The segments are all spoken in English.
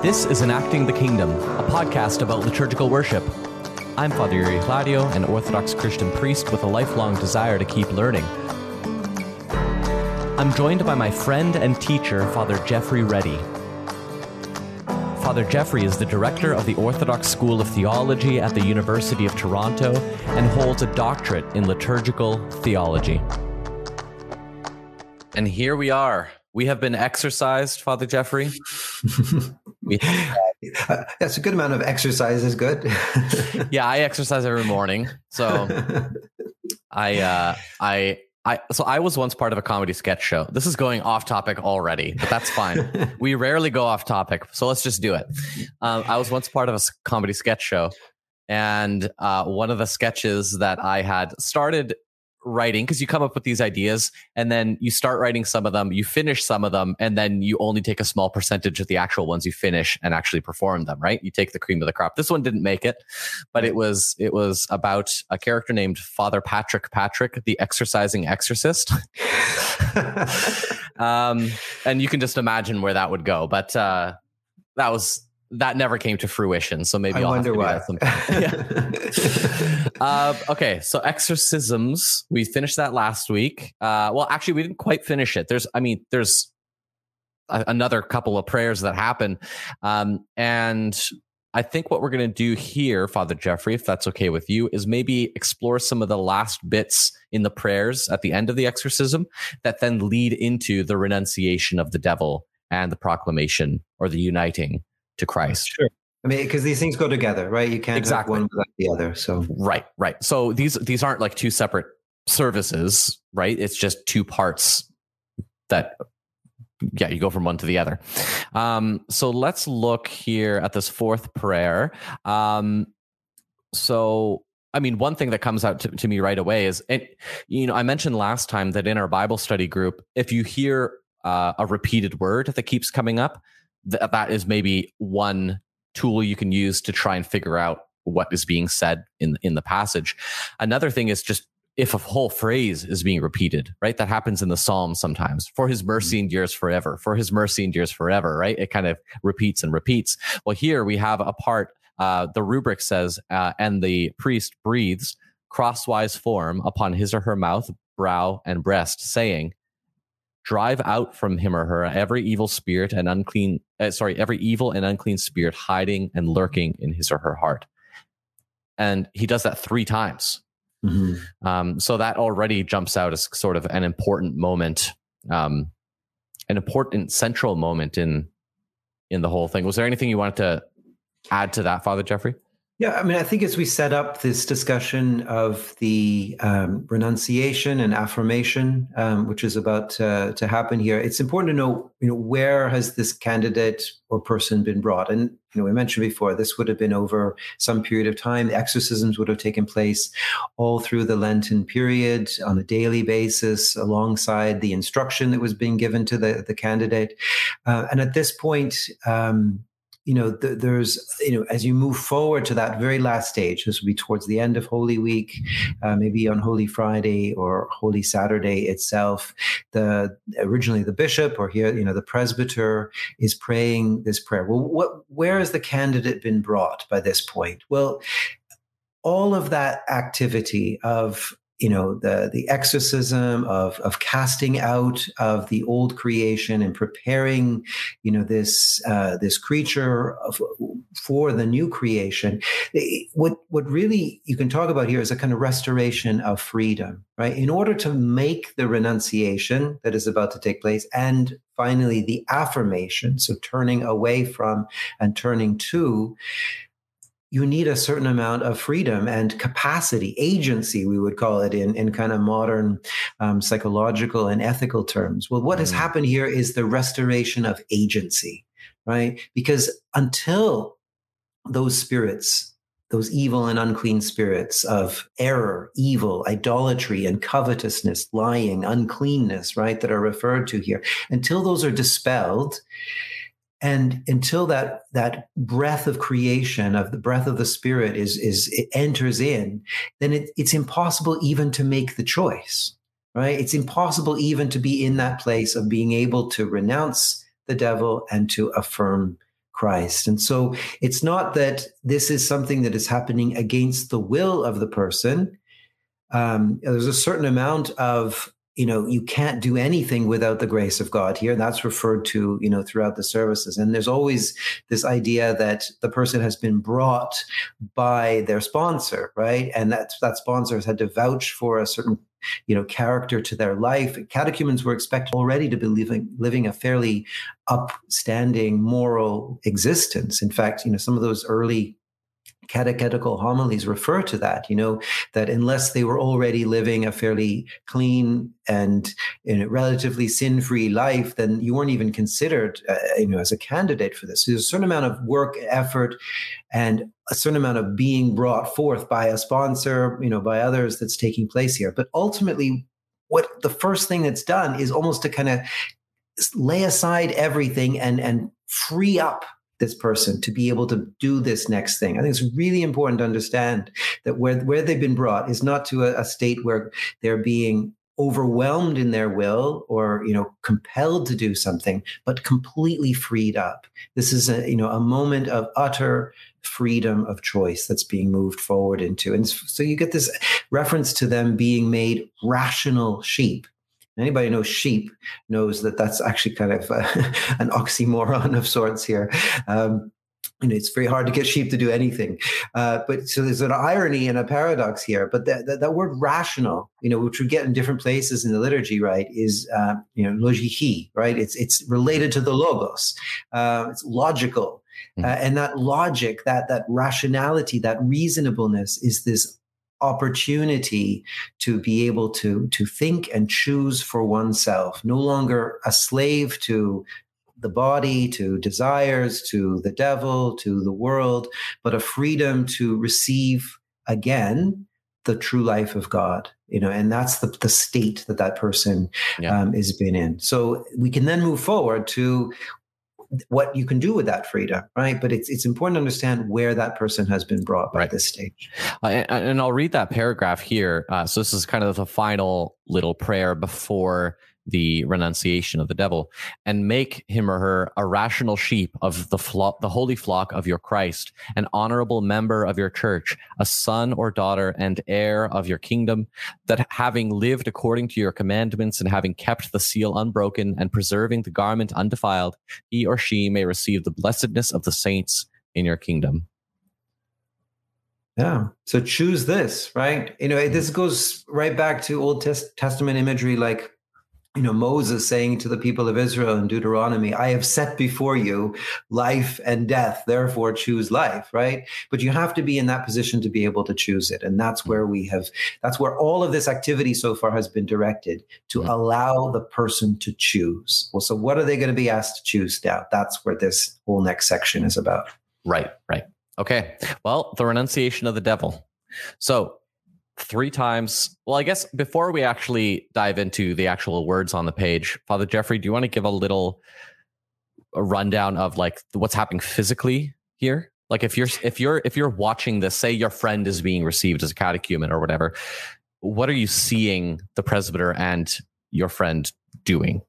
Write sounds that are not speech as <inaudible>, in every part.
This is Enacting the Kingdom, a podcast about liturgical worship. I'm Father Yuri Claudio, an Orthodox Christian priest with a lifelong desire to keep learning. I'm joined by my friend and teacher, Father Jeffrey Ready. Father Jeffrey is the director of the Orthodox School of Theology at the University of Toronto and holds a doctorate in liturgical theology. And here we are. We have been exercised, Father Jeffrey. <laughs> uh, that's a good amount of exercise is good. <laughs> yeah, I exercise every morning. So <laughs> I uh I I so I was once part of a comedy sketch show. This is going off topic already, but that's fine. we rarely go off topic, so let's just do it. Um, I was once part of a comedy sketch show, and uh, one of the sketches that I had started writing because you come up with these ideas and then you start writing some of them, you finish some of them, and then you only take a small percentage of the actual ones you finish and actually perform them, right? You take the cream of the crop. This one didn't make it, but it was it was about a character named Father Patrick Patrick, the exercising exorcist. <laughs> <laughs> um, and you can just imagine where that would go. But uh, that was that never came to fruition. So maybe I will wonder why. <laughs> <laughs> uh, okay, so exorcisms. We finished that last week. Uh, well, actually, we didn't quite finish it. There's, I mean, there's a, another couple of prayers that happen, um, and I think what we're going to do here, Father Jeffrey, if that's okay with you, is maybe explore some of the last bits in the prayers at the end of the exorcism that then lead into the renunciation of the devil and the proclamation or the uniting to Christ. Sure. I mean, because these things go together, right? You can't exactly. have one without the other. So right, right. So these these aren't like two separate services, right? It's just two parts that yeah, you go from one to the other. Um, so let's look here at this fourth prayer. Um, so I mean, one thing that comes out to, to me right away is, and you know, I mentioned last time that in our Bible study group, if you hear uh, a repeated word that keeps coming up, th- that is maybe one tool you can use to try and figure out what is being said in in the passage. Another thing is just if a whole phrase is being repeated, right? That happens in the Psalms sometimes. For his mercy mm-hmm. endures forever. For his mercy endures forever, right? It kind of repeats and repeats. Well, here we have a part, uh, the rubric says, uh, and the priest breathes crosswise form upon his or her mouth, brow, and breast, saying, drive out from him or her every evil spirit and unclean uh, sorry every evil and unclean spirit hiding and lurking in his or her heart. And he does that three times. Mm-hmm. um, so that already jumps out as sort of an important moment um, an important central moment in in the whole thing. Was there anything you wanted to add to that father jeffrey yeah, I mean, I think as we set up this discussion of the um, renunciation and affirmation, um, which is about to, happen here, it's important to know, you know, where has this candidate or person been brought? And you know, we mentioned before, this would have been over some period of time. The exorcisms would have taken place all through the Lenten period on a daily basis, alongside the instruction that was being given to the the candidate. Uh, and at this point. Um, you know, th- there's, you know, as you move forward to that very last stage, this will be towards the end of Holy Week, uh, maybe on Holy Friday or Holy Saturday itself. The originally the bishop or here, you know, the presbyter is praying this prayer. Well, what, where has the candidate been brought by this point? Well, all of that activity of you know the the exorcism of of casting out of the old creation and preparing you know this uh, this creature of, for the new creation. What what really you can talk about here is a kind of restoration of freedom right? In order to make the renunciation that is about to take place and finally the affirmation so turning away from and turning to you need a certain amount of freedom and capacity, agency, we would call it in, in kind of modern um, psychological and ethical terms. Well, what mm. has happened here is the restoration of agency, right? Because until those spirits, those evil and unclean spirits of error, evil, idolatry, and covetousness, lying, uncleanness, right, that are referred to here, until those are dispelled, and until that that breath of creation of the breath of the spirit is is it enters in then it, it's impossible even to make the choice right it's impossible even to be in that place of being able to renounce the devil and to affirm Christ. And so it's not that this is something that is happening against the will of the person. Um, there's a certain amount of you know you can't do anything without the grace of god here. That's referred to you know throughout the services. And there's always this idea that the person has been brought by their sponsor right? And that that sponsor has had to vouch for a certain you know character to their life. Catechumens were expected already to be living living a fairly upstanding moral existence. In fact you know some of those early catechetical homilies refer to that, you know, that unless they were already living a fairly clean and relatively sin free life, then you weren't even considered, uh, you know, as a candidate for this. There's a certain amount of work, effort, and a certain amount of being brought forth by a sponsor, you know, by others that's taking place here. But ultimately, what the first thing that's done is almost to kind of lay aside everything and and free up this person to be able to do this next thing. I think it's really important to understand that where, where they've been brought is not to a, a state where they're being overwhelmed in their will or you know compelled to do something but completely freed up. This is a you know a moment of utter freedom of choice that's being moved forward into. And so you get this reference to them being made rational sheep Anybody knows sheep knows that that's actually kind of uh, <laughs> an oxymoron of sorts here. Um, and it's very hard to get sheep to do anything. Uh, but so there's an irony and a paradox here. But that, that, that, word rational, you know, which we get in different places in the liturgy, right, is, uh, you know, logiki, right? It's, it's related to the logos. Uh, it's logical. Mm-hmm. Uh, and that logic, that, that rationality, that reasonableness is this opportunity to be able to to think and choose for oneself no longer a slave to the body to desires to the devil to the world but a freedom to receive again the true life of god you know and that's the, the state that that person yeah. um, has been in so we can then move forward to what you can do with that freedom, right? But it's it's important to understand where that person has been brought by right. this stage. Uh, and, and, I'll read that paragraph here. Uh, so this is kind of the final little prayer before the renunciation of the devil and make him or her a rational sheep of the flock, the holy flock of your Christ, an honorable member of your church, a son or daughter and heir of your kingdom, that having lived according to your commandments and having kept the seal unbroken and preserving the garment undefiled, he or she may receive the blessedness of the saints in your kingdom. Yeah. So choose this, right? You know, this mm-hmm. goes right back to Old Testament imagery like you know moses saying to the people of israel in deuteronomy i have set before you life and death therefore choose life right? But you have to be in that position to be able to choose it. And that's where we have that's where all of this activity so far has been directed to allow the person to choose. Well so what are they going to be asked to choose now? That's where this whole next section is about. Right right. Okay. Well the renunciation of the devil. So three times. Well, I guess before we actually dive into the actual words on the page, Father Jeffrey, do you want to give a little a rundown of like what's happening physically here? Like if you're if you're if you're watching this, say your friend is being received as a catechumen or whatever, what are you seeing the presbyter and your friend doing?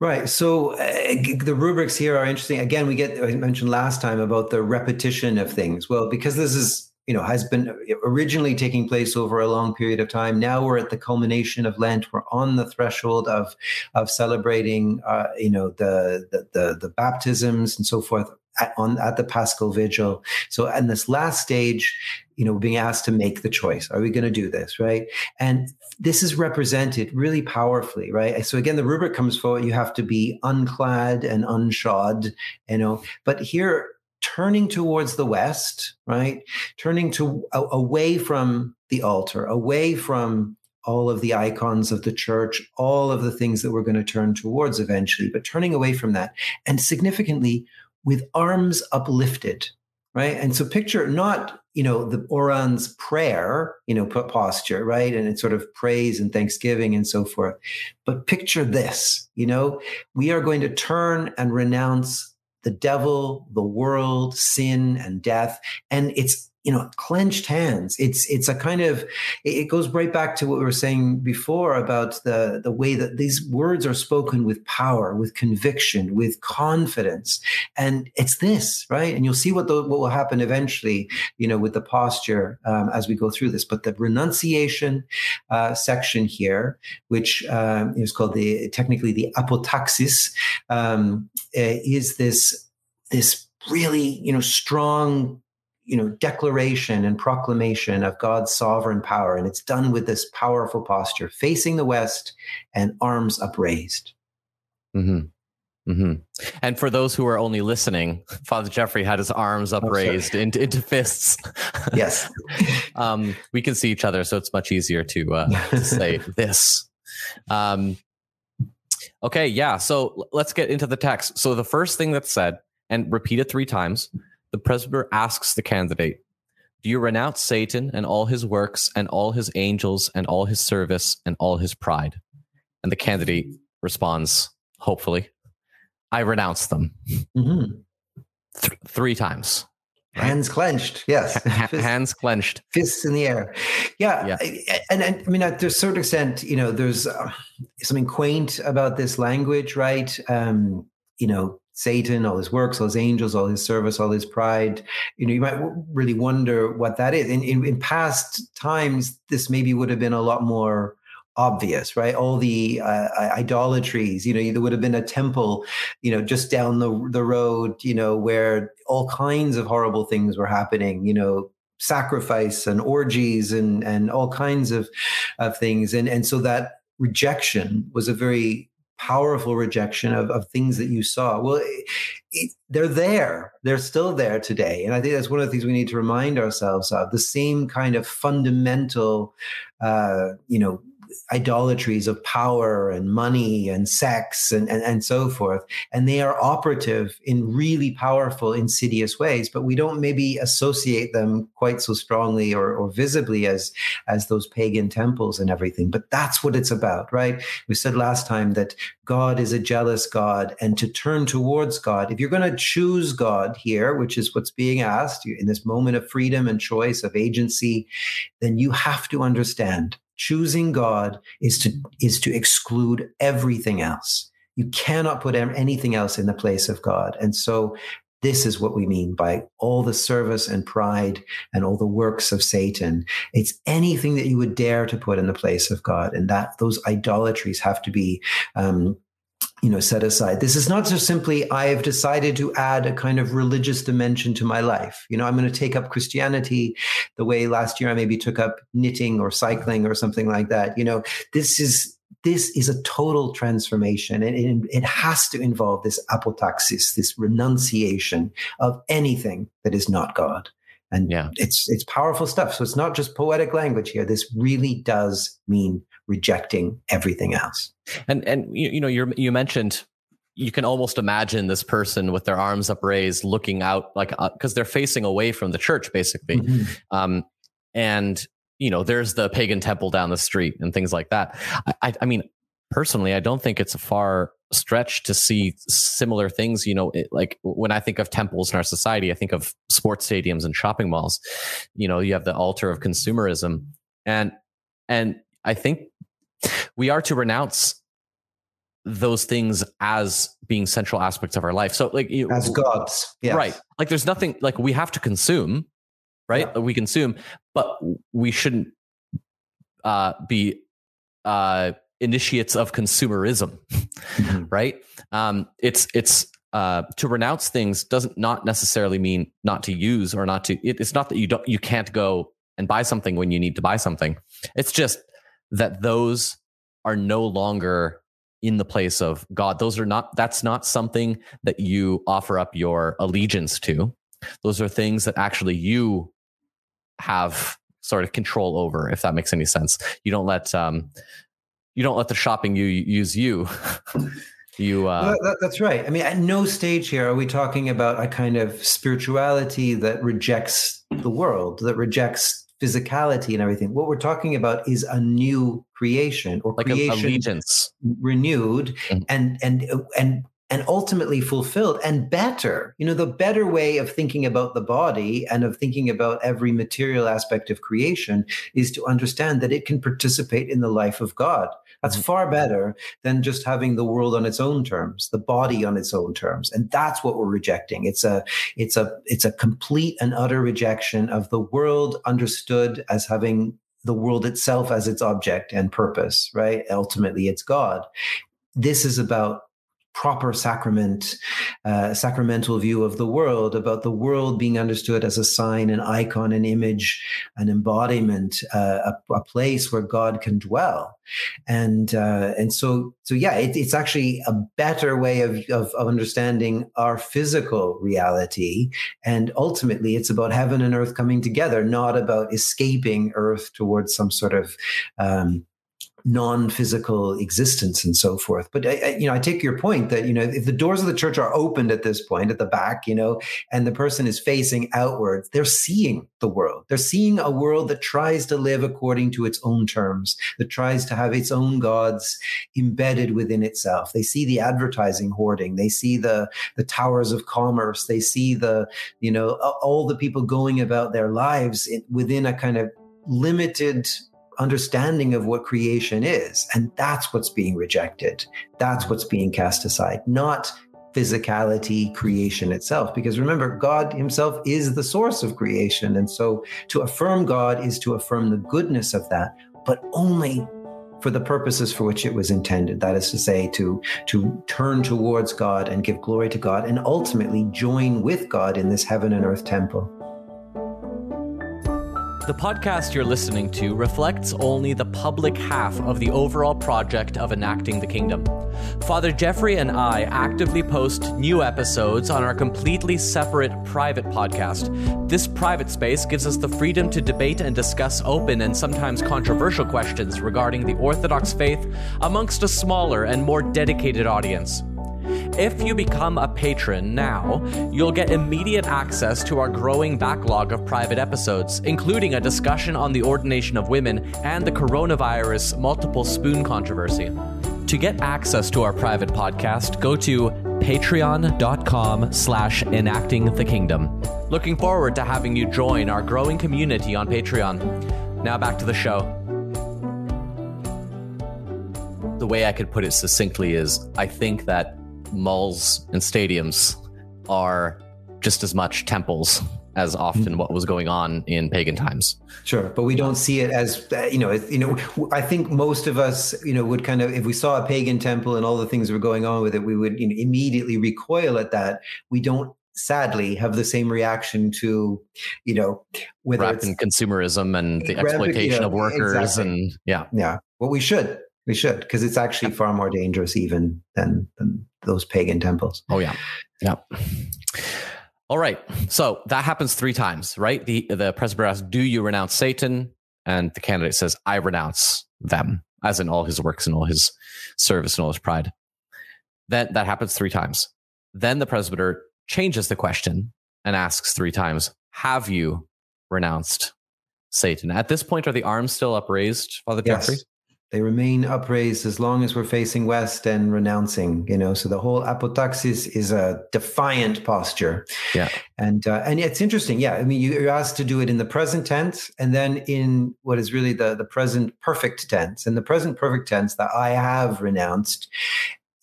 Right. So uh, the rubrics here are interesting. Again, we get I mentioned last time about the repetition of things. Well, because this is you know has been originally taking place over a long period of time. Now we're at the culmination of lent. We're on the threshold of of celebrating uh, you know the, the, the the baptisms and so forth at, on at the paschal vigil. So in this last stage you know being asked to make the choice are we going to do this right? And this is represented really powerfully right? So again the rubric comes forward you have to be unclad and unshod you know? But here turning towards the west, right? Turning to a, away from the altar, away from all of the icons of the church, all of the things that we're going to turn towards eventually, but turning away from that. And significantly, with arms uplifted, right? And so picture not, you know, the Orans prayer, you know, posture, right? And it's sort of praise and thanksgiving and so forth. But picture this, you know, we are going to turn and renounce the devil, the world, sin, and death. And it's you know clenched hands. It's it's a kind of it goes right back to what we were saying before about the the way that these words are spoken with power with conviction with confidence. And it's this right? And you'll see what the, what will happen eventually you know with the posture um, as we go through this. But the renunciation uh, section here which um, is called the technically the apotaxis um, eh, is this this really you know strong you know declaration and proclamation of god's sovereign power and it's done with this powerful posture facing the west and arms upraised mm-hmm. Mm-hmm. And for those who are only listening, Father Jeffrey had his arms upraised oh, into, into fists. <laughs> Yes. um, we can see each other, so it's much easier to, uh, to say <laughs> this. Um, okay, yeah. So let's get into the text. So the first thing that's said, and repeat it three times, the presbyter asks the candidate, Do you renounce Satan and all his works and all his angels and all his service and all his pride? And the candidate responds, hopefully, I renounce them. Mm-hmm. Th- three times. Right? Hands clenched, yes. <laughs> hands clenched, fists in the air. Yeah, yeah. And, and I mean, to a certain extent, you know, there's uh, something quaint about this language, right? Um, you know, Satan, all his works, all his angels, all his service, all his pride. You know, you might really wonder what that is. In, in, in past times, this maybe would have been a lot more obvious, right? All the uh, idolatries, you know, there would have been a temple, you know, just down the the road, you know, where all kinds of horrible things were happening, you know, sacrifice and orgies and and all kinds of of things, and and so that rejection was a very powerful rejection of, of things that you saw. Well, it, it, they're there. They're still there today. And I think that's one of the things we need to remind ourselves of the same kind of fundamental, uh, you know, idolatries of power and money and sex and, and, and so forth. And they are operative in really powerful, insidious ways, but we don't maybe associate them quite so strongly or, or visibly as, as those pagan temples and everything. But that's what it's about, right? We said last time that God is a jealous God and to turn towards God. If you're going to choose God here, which is what's being asked in this moment of freedom and choice of agency, then you have to understand choosing God is to is to exclude everything else. You cannot put anything else in the place of God. And so this is what we mean by all the service and pride and all the works of Satan. It's anything that you would dare to put in the place of God, and that those idolatries have to be um, you know set aside. This is not so simply i have decided to add a kind of religious dimension to my life. You know i'm going to take up christianity the way last year i maybe took up knitting or cycling or something like that. You know this is this is a total transformation and it, it has to involve this apotaxis this renunciation of anything that is not god. And yeah. it's it's powerful stuff. So it's not just poetic language here. This really does mean rejecting everything else. And and you, you know you you mentioned you can almost imagine this person with their arms upraised looking out like because uh, they're facing away from the church basically mm-hmm. um, and you know there's the pagan temple down the street and things like that I, I, mean personally i don't think it's a far stretch to see similar things you know it, like when i think of temples in our society i think of sports stadiums and shopping malls you know you have the altar of consumerism and and i think we are to renounce those things as being central aspects of our life. So like you, as gods, yes. right? Like there's nothing like we have to consume, right? Yeah. We consume, but we shouldn't uh, be uh, initiates of consumerism, mm-hmm. <laughs> right? Um, it's it's uh, to renounce things doesn't not necessarily mean not to use or not to. It, it's not that you don't you can't go and buy something when you need to buy something. It's just that those are no longer in the place of God. Those are not, that's not something that you offer up your allegiance to. Those are things that actually you have sort of control over, if that makes any sense. You don't let, um, you don't let the shopping you use you. <laughs> you uh, well, that, that's right i mean at no stage here are we talking about a kind of spirituality that rejects the world that rejects physicality and everything. What we're talking about is a new creation or like creation allegiance renewed, mm-hmm. and and and and ultimately fulfilled and better. You know, the better way of thinking about the body and of thinking about every material aspect of creation is to understand that it can participate in the life of God. That's mm-hmm. far better than just having the world on its own terms, the body on its own terms. And that's what we're rejecting. It's a it's a it's a complete and utter rejection of the world understood as having the world itself as its object and purpose, right? Ultimately, it's God. This is about proper sacrament, uh, sacramental view of the world, about the world being understood as a sign, an icon, an image, an embodiment, uh, a, a, place where God can dwell. And uh, and so so yeah, it, it's actually a better way of, of, of understanding our physical reality. And ultimately, it's about heaven and earth coming together, not about escaping earth towards some sort of um, non-physical existence and so forth. But I, I, you know i take your point that you know if the doors of the church are opened at this point at the back you know and the person is facing outwards they're seeing the world. They're seeing a world that tries to live according to its own terms that tries to have its own gods embedded within itself. They see the advertising hoarding. They see the the towers of commerce. They see the you know all the people going about their lives within a kind of limited understanding of what creation is. And that's what's being rejected. That's what's being cast aside, not physicality, creation itself. Because remember, God Himself is the source of creation. And so to affirm God is to affirm the goodness of that, but only for the purposes for which it was intended. That is to say, to, to turn towards God and give glory to God and ultimately join with God in this heaven and earth temple. The podcast you're listening to reflects only the public half of the overall project of enacting the kingdom. Father Jeffrey and I actively post new episodes on our completely separate private podcast. This private space gives us the freedom to debate and discuss open and sometimes controversial questions regarding the Orthodox faith amongst a smaller and more dedicated audience. If you become a patron now, you'll get immediate access to our growing backlog of private episodes, including a discussion on the ordination of women and the coronavirus multiple spoon controversy. To get access to our private podcast, go to patreon.com slash enacting the kingdom. Looking forward to having you join our growing community on Patreon. Now back to the show. The way I could put it succinctly is I think that malls and stadiums are just as much temples as often hmm. what was going on in pagan times. Sure, but we don't see it as uh, you know. You know, I think most of us, you know, would kind of if we saw a pagan temple and all the things that were going on with it, we would you know, immediately recoil at that. We don't sadly have the same reaction to you know whether rampant consumerism and the exploitation you know, of workers exactly. and yeah yeah well we should we should because it's actually far more dangerous even than than those pagan temples. Oh yeah, yeah. All right, so that happens three times, right? The the presbyter asks, "Do you renounce Satan?" And the candidate says, "I renounce them," as in all his works and all his service and all his pride. That that happens three times. Then the presbyter changes the question and asks three times, "Have you renounced Satan?" At this point, are the arms still upraised, Father yes. Jeffrey? They remain upraised as long as we're facing west and renouncing, you know. So the whole apotaxis is a defiant posture. Yeah. And uh, and it's interesting. Yeah. I mean, you're asked to do it in the present tense and then in what is really the, the present perfect tense. And the present perfect tense that I have renounced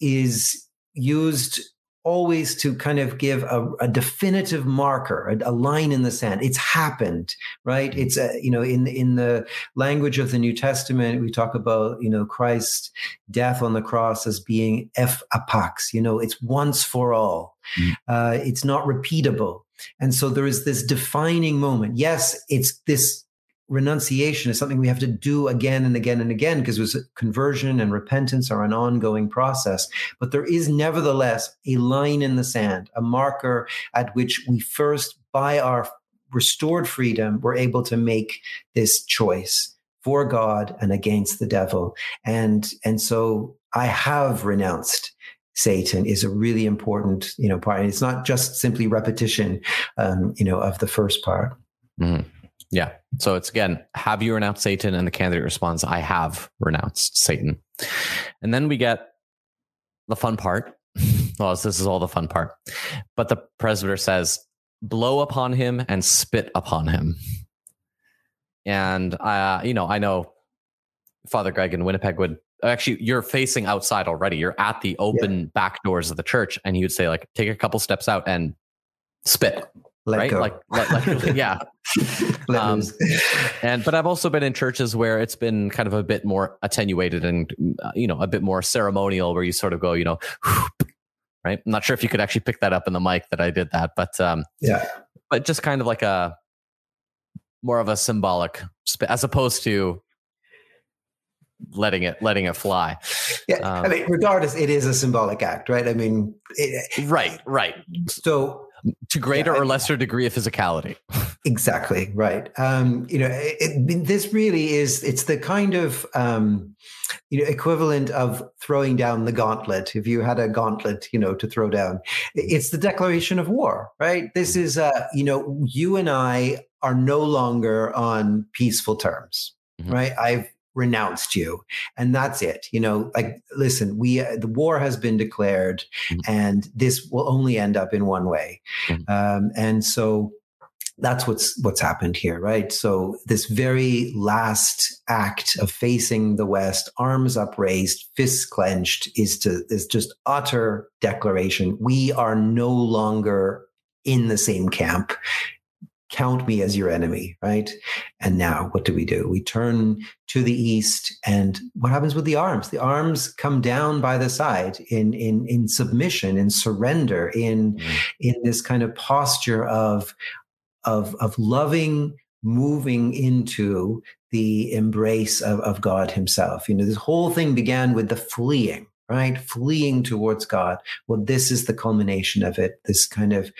is used always to kind of give a, a definitive marker, a, a, line in the sand. It's happened, right? Mm-hmm. It's a, you know, in in the language of the New Testament, we talk about you know Christ's death on the cross as being f apax. You know, it's once for all. Mm. Uh, it's not repeatable, and so there is this defining moment. Yes, it's this renunciation is something we have to do again and again and again because conversion and repentance are an ongoing process. But there is nevertheless a line in the sand, a marker at which we first, by our restored freedom, we're able to make this choice for God and against the devil. And, and so I have renounced Satan is a really important, you know, part. It's not just simply repetition, um, you know, of the first part. Mm-hmm. Yeah. So it's again, have you renounced Satan? And the candidate responds, I have renounced Satan. And then we get the fun part <laughs> well, this is all the fun part. But the presbyter says, blow upon him and spit upon him. And, uh, you know, I know Father Greg in Winnipeg would actually, you're facing outside already. You're at the open yeah. back doors of the church. And he would say, like, take a couple steps out and spit. Let right? Go. Like, let, like <laughs> yeah. um, and but I've also been in churches where it's been kind of a bit more attenuated and uh, you know a bit more ceremonial, where you sort of go, you know, <sighs> right? I'm not sure if you could actually pick that up in the mic that I did that, but um, yeah, but just kind of like a more of a symbolic, as opposed to letting it letting it fly. Yeah, um, I mean, regardless, it is a symbolic act, right? I mean, it, right, right. So to greater yeah, or lesser degree of physicality. <laughs> Exactly right. Um, you know, it, it, this really is. It's the kind of um, you know equivalent of throwing down the gauntlet. If you had a gauntlet, you know, to throw down, it's the declaration of war. Right. This is, uh, you know, you and I are no longer on peaceful terms. Mm-hmm. Right. I've renounced you. And that's it you know like listen we uh, the war has been declared mm-hmm. and this will only end up in one way. Mm-hmm. um, and so that's what's what's happened here right? So this very last act of facing the west arms upraised fists clenched is to is just utter declaration. We are no longer in the same camp count me as your enemy, right? And now what do we do? We turn to the east and what happens with the arms? The arms come down by the side in in in submission, in surrender, in mm. in this kind of posture of of of loving moving into the embrace of, of God Himself. You know, this whole thing began with the fleeing, right? Fleeing towards God. Well, this is the culmination of it. This kind of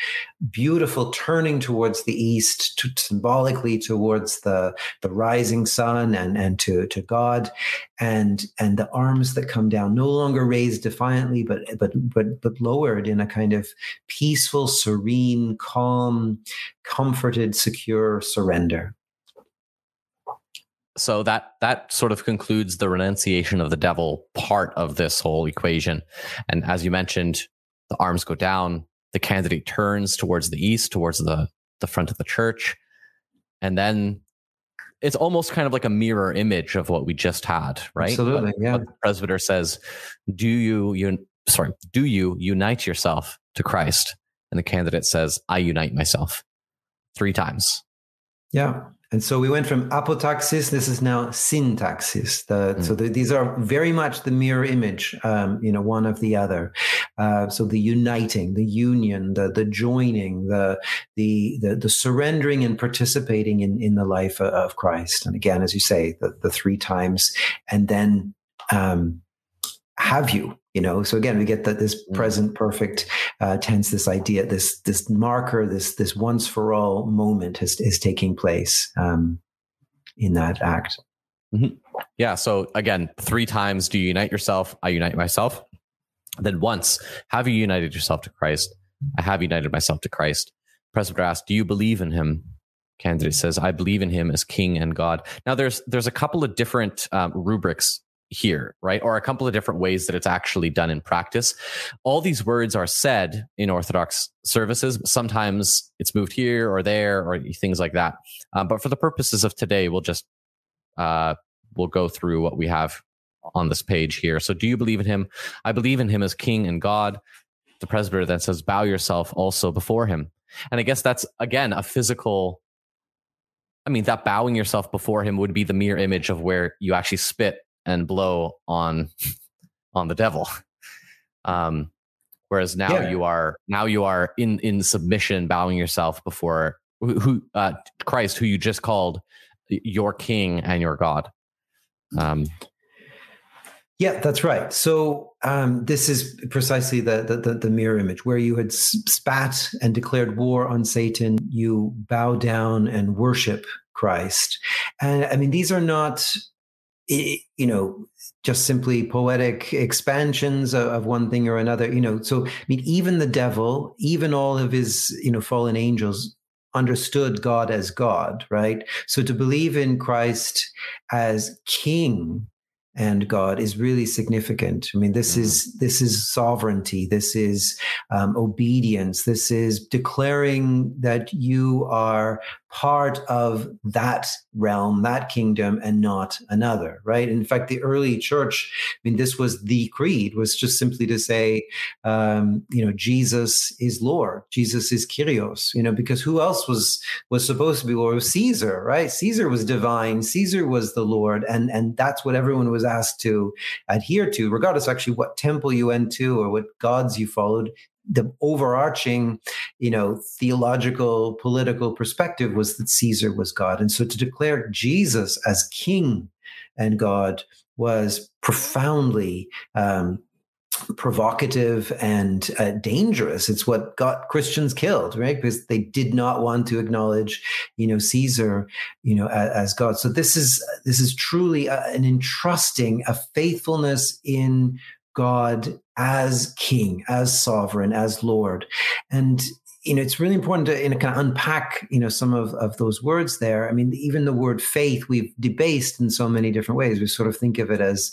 beautiful turning towards the east, to, symbolically towards the, the rising sun and, and to, to God, and and the arms that come down, no longer raised defiantly, but but but but lowered in a kind of peaceful, serene, calm, comforted, secure surrender so that that sort of concludes the renunciation of the devil part of this whole equation. And as you mentioned the arms go down the candidate turns towards the east towards the the front of the church. And then it's almost kind of like a mirror image of what we just had right? Absolutely but, yeah. but the presbyter says do you you sorry do you unite yourself to christ? And the candidate says i unite myself. Three times. Yeah and so we went from apotaxis. This is now syntaxis. The, mm. So the, these are very much the mirror image, um, you know, one of the other. Uh, so the uniting, the union, the the joining, the the the, the surrendering and participating in in the life of Christ. And again, as you say, the, the three times, and then um, have you you know? So again we get that this mm. present perfect uh, tense this idea this this marker this this once for all moment is, is taking place um, in that act. Mm-hmm. yeah so again three times do you unite yourself i unite myself. Then once have you united yourself to christ? I have united myself to christ. Presbyter asks do you believe in him? Candidate says i believe in him as king and god. Now there's there's a couple of different um, rubrics here, right? Or a couple of different ways that it's actually done in practice. All these words are said in Orthodox services. Sometimes it's moved here or there or things like that. Um, but for the purposes of today, we'll just uh, we'll go through what we have on this page here. So, do you believe in him? I believe in him as King and God. The presbyter then says, "Bow yourself also before him." And I guess that's again a physical I mean, that bowing yourself before him would be the mere image of where you actually spit and blow on <laughs> on the devil. Um, whereas now yeah. you are now you are in in submission, bowing yourself before who uh, Christ, who you just called your King and your God. Um, yeah, that's right. So um, this is precisely the, the, the mirror image where you had spat and declared war on Satan. You bow down and worship Christ, and I mean these are not you know just simply poetic expansions of, of, one thing or another you know so i mean even the devil even all of his you know fallen angels understood god as god right? So to believe in christ as king and God is really significant. I mean, this mm-hmm. is this is sovereignty. This is um, obedience. This is declaring that you are part of that realm, that kingdom, and not another. Right. In fact, the early church. I mean, this was the creed. Was just simply to say, um, you know, Jesus is Lord. Jesus is Kyrios. You know, because who else was was supposed to be Lord? Caesar, right? Caesar was divine. Caesar was the Lord, and and that's what everyone was asked to adhere to, regardless actually what temple you went to or what gods you followed. The overarching, you know, theological, political perspective was that Caesar was God. And so to declare Jesus as king and God was profoundly um, provocative and uh, dangerous. It's what got Christians killed, right? Because they did not want to acknowledge, you know, Caesar, you know, as, as God. So this is this is truly a, an entrusting, a faithfulness in God as King, as Sovereign, as Lord, and you know, it's really important to you know, kind of unpack, you know, some of, of those words there. I mean, even the word faith, we've debased in so many different ways. We sort of think of it as,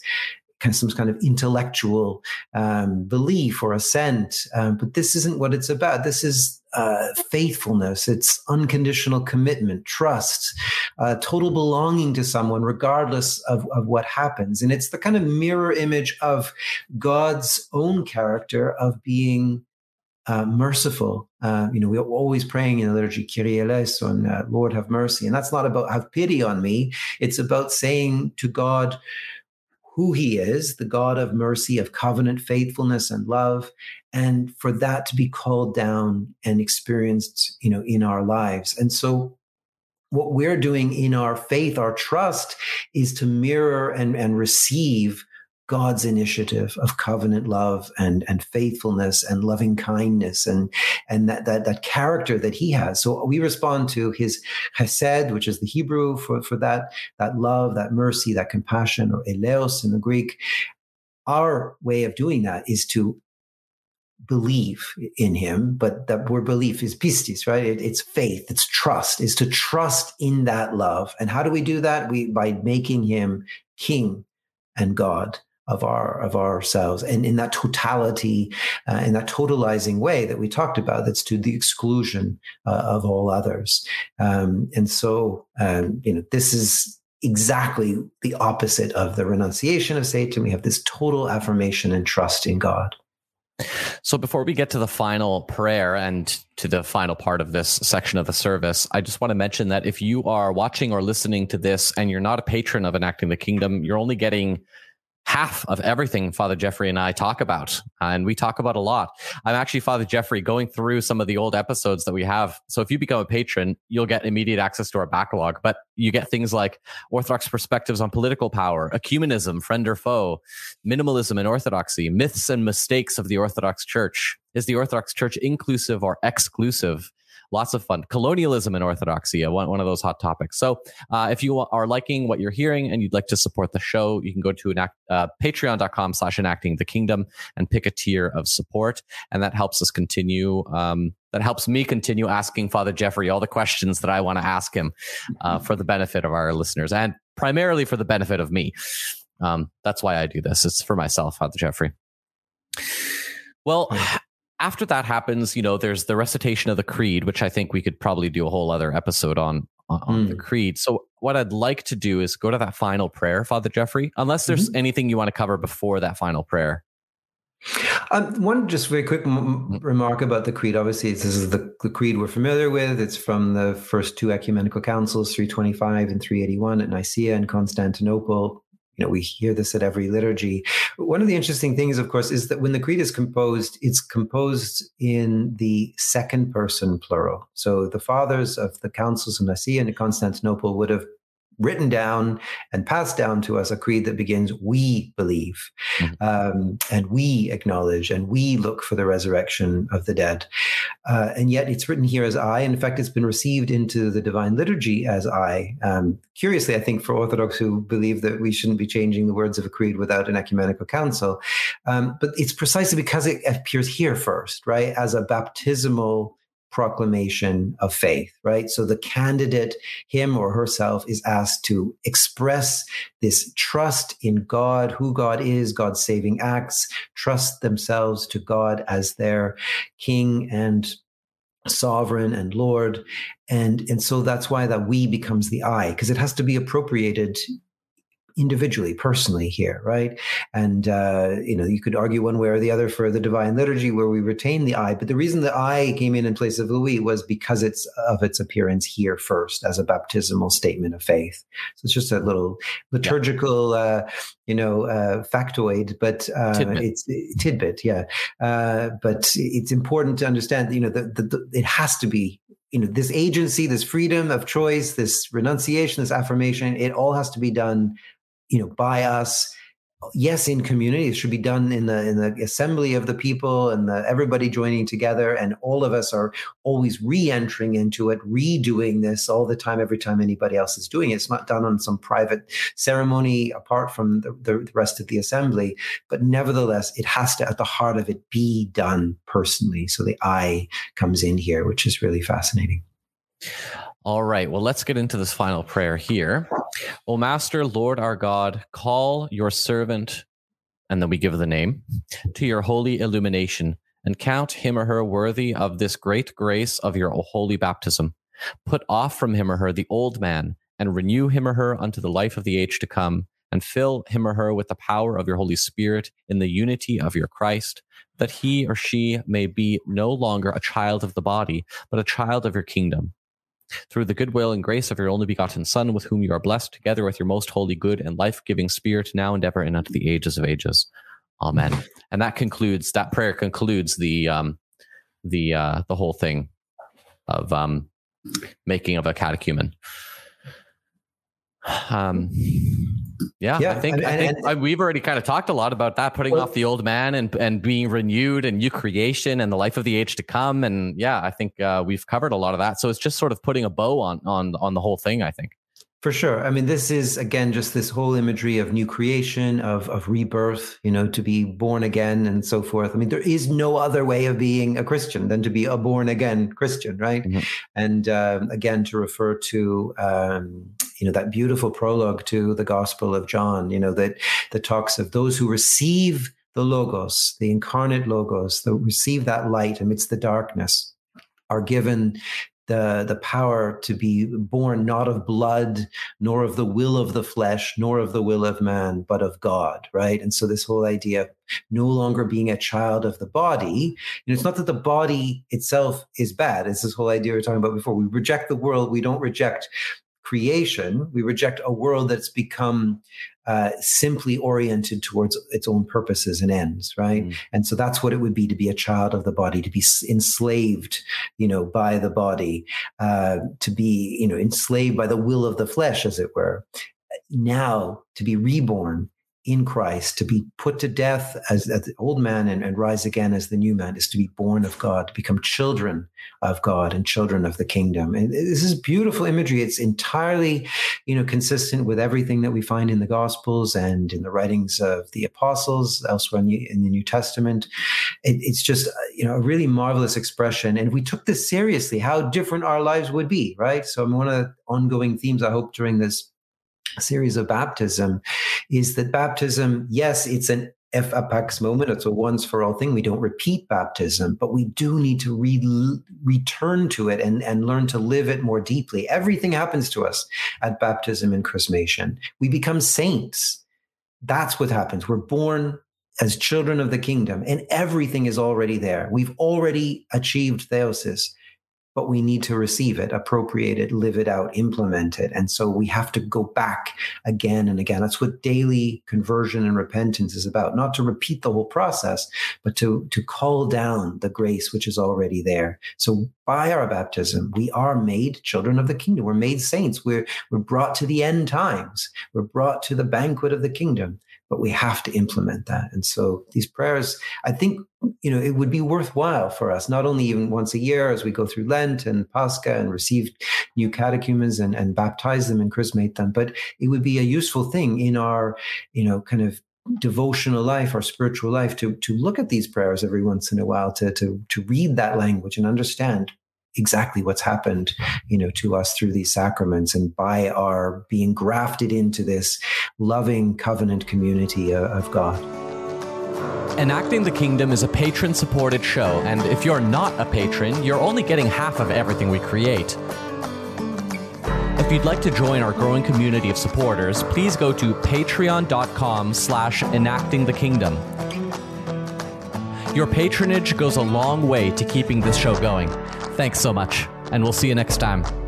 some kind of intellectual um, belief or assent. Um, but this isn't what it's about. This is uh, faithfulness. It's unconditional commitment, trust, uh, total belonging to someone, regardless of, of what happens. And it's the kind of mirror image of God's own character of being uh, merciful. Uh, you know, we're always praying in the liturgy, Kyrie eleison, uh, Lord have mercy. And that's not about have pity on me. It's about saying to God, who he is, the God of mercy, of covenant faithfulness and love, and for that to be called down and experienced, you know, in our lives. And so what we're doing in our faith, our trust is to mirror and, and receive God's initiative of covenant love and, and faithfulness and loving kindness and, and that, that, that character that he has. So we respond to his chesed, which is the Hebrew for, for that, that love, that mercy, that compassion, or eleos in the Greek. Our way of doing that is to believe in him, but that word belief is pistis, right? It, it's faith, it's trust, is to trust in that love. And how do we do that? We by making him king and God of our of ourselves. And in that totality uh, in that totalizing way that we talked about that's to the exclusion uh, of all others. Um, and so um, you know this is exactly the opposite of the renunciation of satan. We have this total affirmation and trust in god. So before we get to the final prayer and to the final part of this section of the service, I just want to mention that if you are watching or listening to this and you're not a patron of enacting the kingdom, you're only getting half of everything Father Jeffrey and I talk about. And we talk about a lot. I'm actually, Father Jeffrey going through some of the old episodes that we have. So if you become a patron, you'll get immediate access to our backlog, but you get things like Orthodox perspectives on political power, ecumenism, friend or foe, minimalism and orthodoxy, myths and mistakes of the Orthodox Church. Is the Orthodox Church inclusive or exclusive? Lots of fun. Colonialism and orthodoxy, uh, one, one of those hot topics. So uh, if you are liking what you're hearing and you'd like to support the show, you can go to enact, uh, patreon.com slash enacting the kingdom and pick a tier of support. And that helps us continue. Um, that helps me continue asking Father Jeffrey all the questions that I want to ask him uh, <laughs> for the benefit of our listeners and primarily for the benefit of me. Um, that's why I do this. It's for myself, Father Jeffrey. Well, after that happens, you know, there's the recitation of the creed, which I think we could probably do a whole other episode on on mm. the creed. So what I'd like to do is go to that final prayer, Father Jeffrey, unless there's mm-hmm. anything you want to cover before that final prayer. Um, one just very quick m- mm. remark about the creed. Obviously, this is the, the, creed we're familiar with. It's from the first two ecumenical councils, 325 and 381 at Nicaea and Constantinople know we hear this at every liturgy. One of the interesting things of course is that when the creed is composed it's composed in the second person plural. So the fathers of the councils of nicaea and constantinople would have written down and passed down to us a creed that begins we believe mm-hmm. um, and we acknowledge and we look for the resurrection of the dead. Uh, and yet it's written here as i in fact it's been received into the divine liturgy as i. Um, curiously i think for orthodox who believe that we shouldn't be changing the words of a creed without an ecumenical council um, but it's precisely because it appears here first right? As a baptismal proclamation of faith, right? So the candidate, him or herself, is asked to express this trust in God, who God is, God's saving acts, trust themselves to God as their king and sovereign and lord and and so that's why that we becomes the i because it has to be appropriated individually, personally here, right? And uh, you know, you could argue one way or the other for the divine liturgy where we retain the I, but the reason the I came in in place of Louis was because it's of its appearance here first as a baptismal statement of faith. So it's just a little liturgical, yeah. uh, you know, uh, factoid, but uh, tidbit. it's tidbit, yeah. Uh, but it's important to understand, you know, that it has to be you know this agency this freedom of choice this renunciation this affirmation it all has to be done you know by us. Yes in community it should be done in the in the assembly of the people and the, everybody joining together and all of us are always re-entering into it redoing this all the time every time anybody else is doing it. It's not done on some private ceremony apart from the, the rest of the assembly but nevertheless it has to at the heart of it be done personally. So the i comes in here which is really fascinating all right. Well, let's get into this final prayer here. O Master, Lord our God, call your servant, and then we give the name, to your holy illumination, and count him or her worthy of this great grace of your holy baptism. Put off from him or her the old man, and renew him or her unto the life of the age to come, and fill him or her with the power of your Holy Spirit in the unity of your Christ, that he or she may be no longer a child of the body, but a child of your kingdom through the goodwill and grace of your only begotten Son, with whom you are blessed, together with your most holy, good, and life giving Spirit, now and ever, and unto the ages of ages. Amen. And that concludes that prayer concludes the um, the uh, the whole thing of um, making of a catechumen. Um, yeah, yeah, I think, and, I think and, we've already kind of talked a lot about that, putting well, off the old man and and being renewed and new creation and the life of the age to come. And yeah, I think uh, we've covered a lot of that. So it's just sort of putting a bow on on on the whole thing. I think. For sure. I mean, this is again just this whole imagery of new creation, of of rebirth, you know, to be born again and so forth. I mean, there is no other way of being a Christian than to be a born again Christian, right? Mm-hmm. And um, again, to refer to um, you know that beautiful prologue to the Gospel of John, you know that that talks of those who receive the Logos, the incarnate Logos, that receive that light amidst the darkness, are given the, the power to be born not of blood, nor of the will of the flesh, nor of the will of man, but of God, right? And so this whole idea of no longer being a child of the body, you know, it's not that the body itself is bad. It's this whole idea we were talking about before. We reject the world. We don't reject creation. We reject a world that's become uh, simply oriented towards its own purposes and ends, right? Mm. And so that's what it would be to be a child of the body, to be enslaved, you know, by the body, uh, to be, you know, enslaved by the will of the flesh, as it were. Now to be reborn in Christ, to be put to death as, as the old man and, and, rise again as the new man is to be born of God, to become children of God and children of the kingdom. And this is beautiful imagery. It's entirely, you know, consistent with everything that we find in the Gospels and in the writings of the apostles elsewhere in the, in the New Testament. It, it's just, uh, you know, a really marvelous expression. And if we took this seriously, how different our lives would be, right? So I mean, one of the ongoing themes I hope during this series of baptism is that baptism, yes, it's an ephapax moment. It's a once for all thing. We don't repeat baptism, but we do need to re- return to it and, and learn to live it more deeply. Everything happens to us at baptism and chrismation. We become saints. That's what happens. We're born as children of the kingdom, and everything is already there. We've already achieved theosis but we need to receive it, appropriate it, live it out, implement it. And so we have to go back again and again. That's what daily conversion and repentance is about, not to repeat the whole process, but to, to call down the grace which is already there. So by our baptism, we are made children of the kingdom. We're made saints. We're, we're brought to the end times. We're brought to the banquet of the kingdom but we have to implement that. And so these prayers, I think, you know, it would be worthwhile for us, not only even once a year as we go through Lent and Pascha and receive new catechumens and, and baptize them and chrismate them, but it would be a useful thing in our, you know, kind of devotional life, our spiritual life, to to look at these prayers every once in a while, to to to read that language and understand exactly what's happened, you know, to us through these sacraments and by our being grafted into this loving covenant community of God. Enacting the Kingdom is a patron supported show, and if you're not a patron, you're only getting half of everything we create. If you'd like to join our growing community of supporters, please go to patreon.com slash enacting the kingdom. Your patronage goes a long way to keeping this show going. Thanks so much, and we'll see you next time.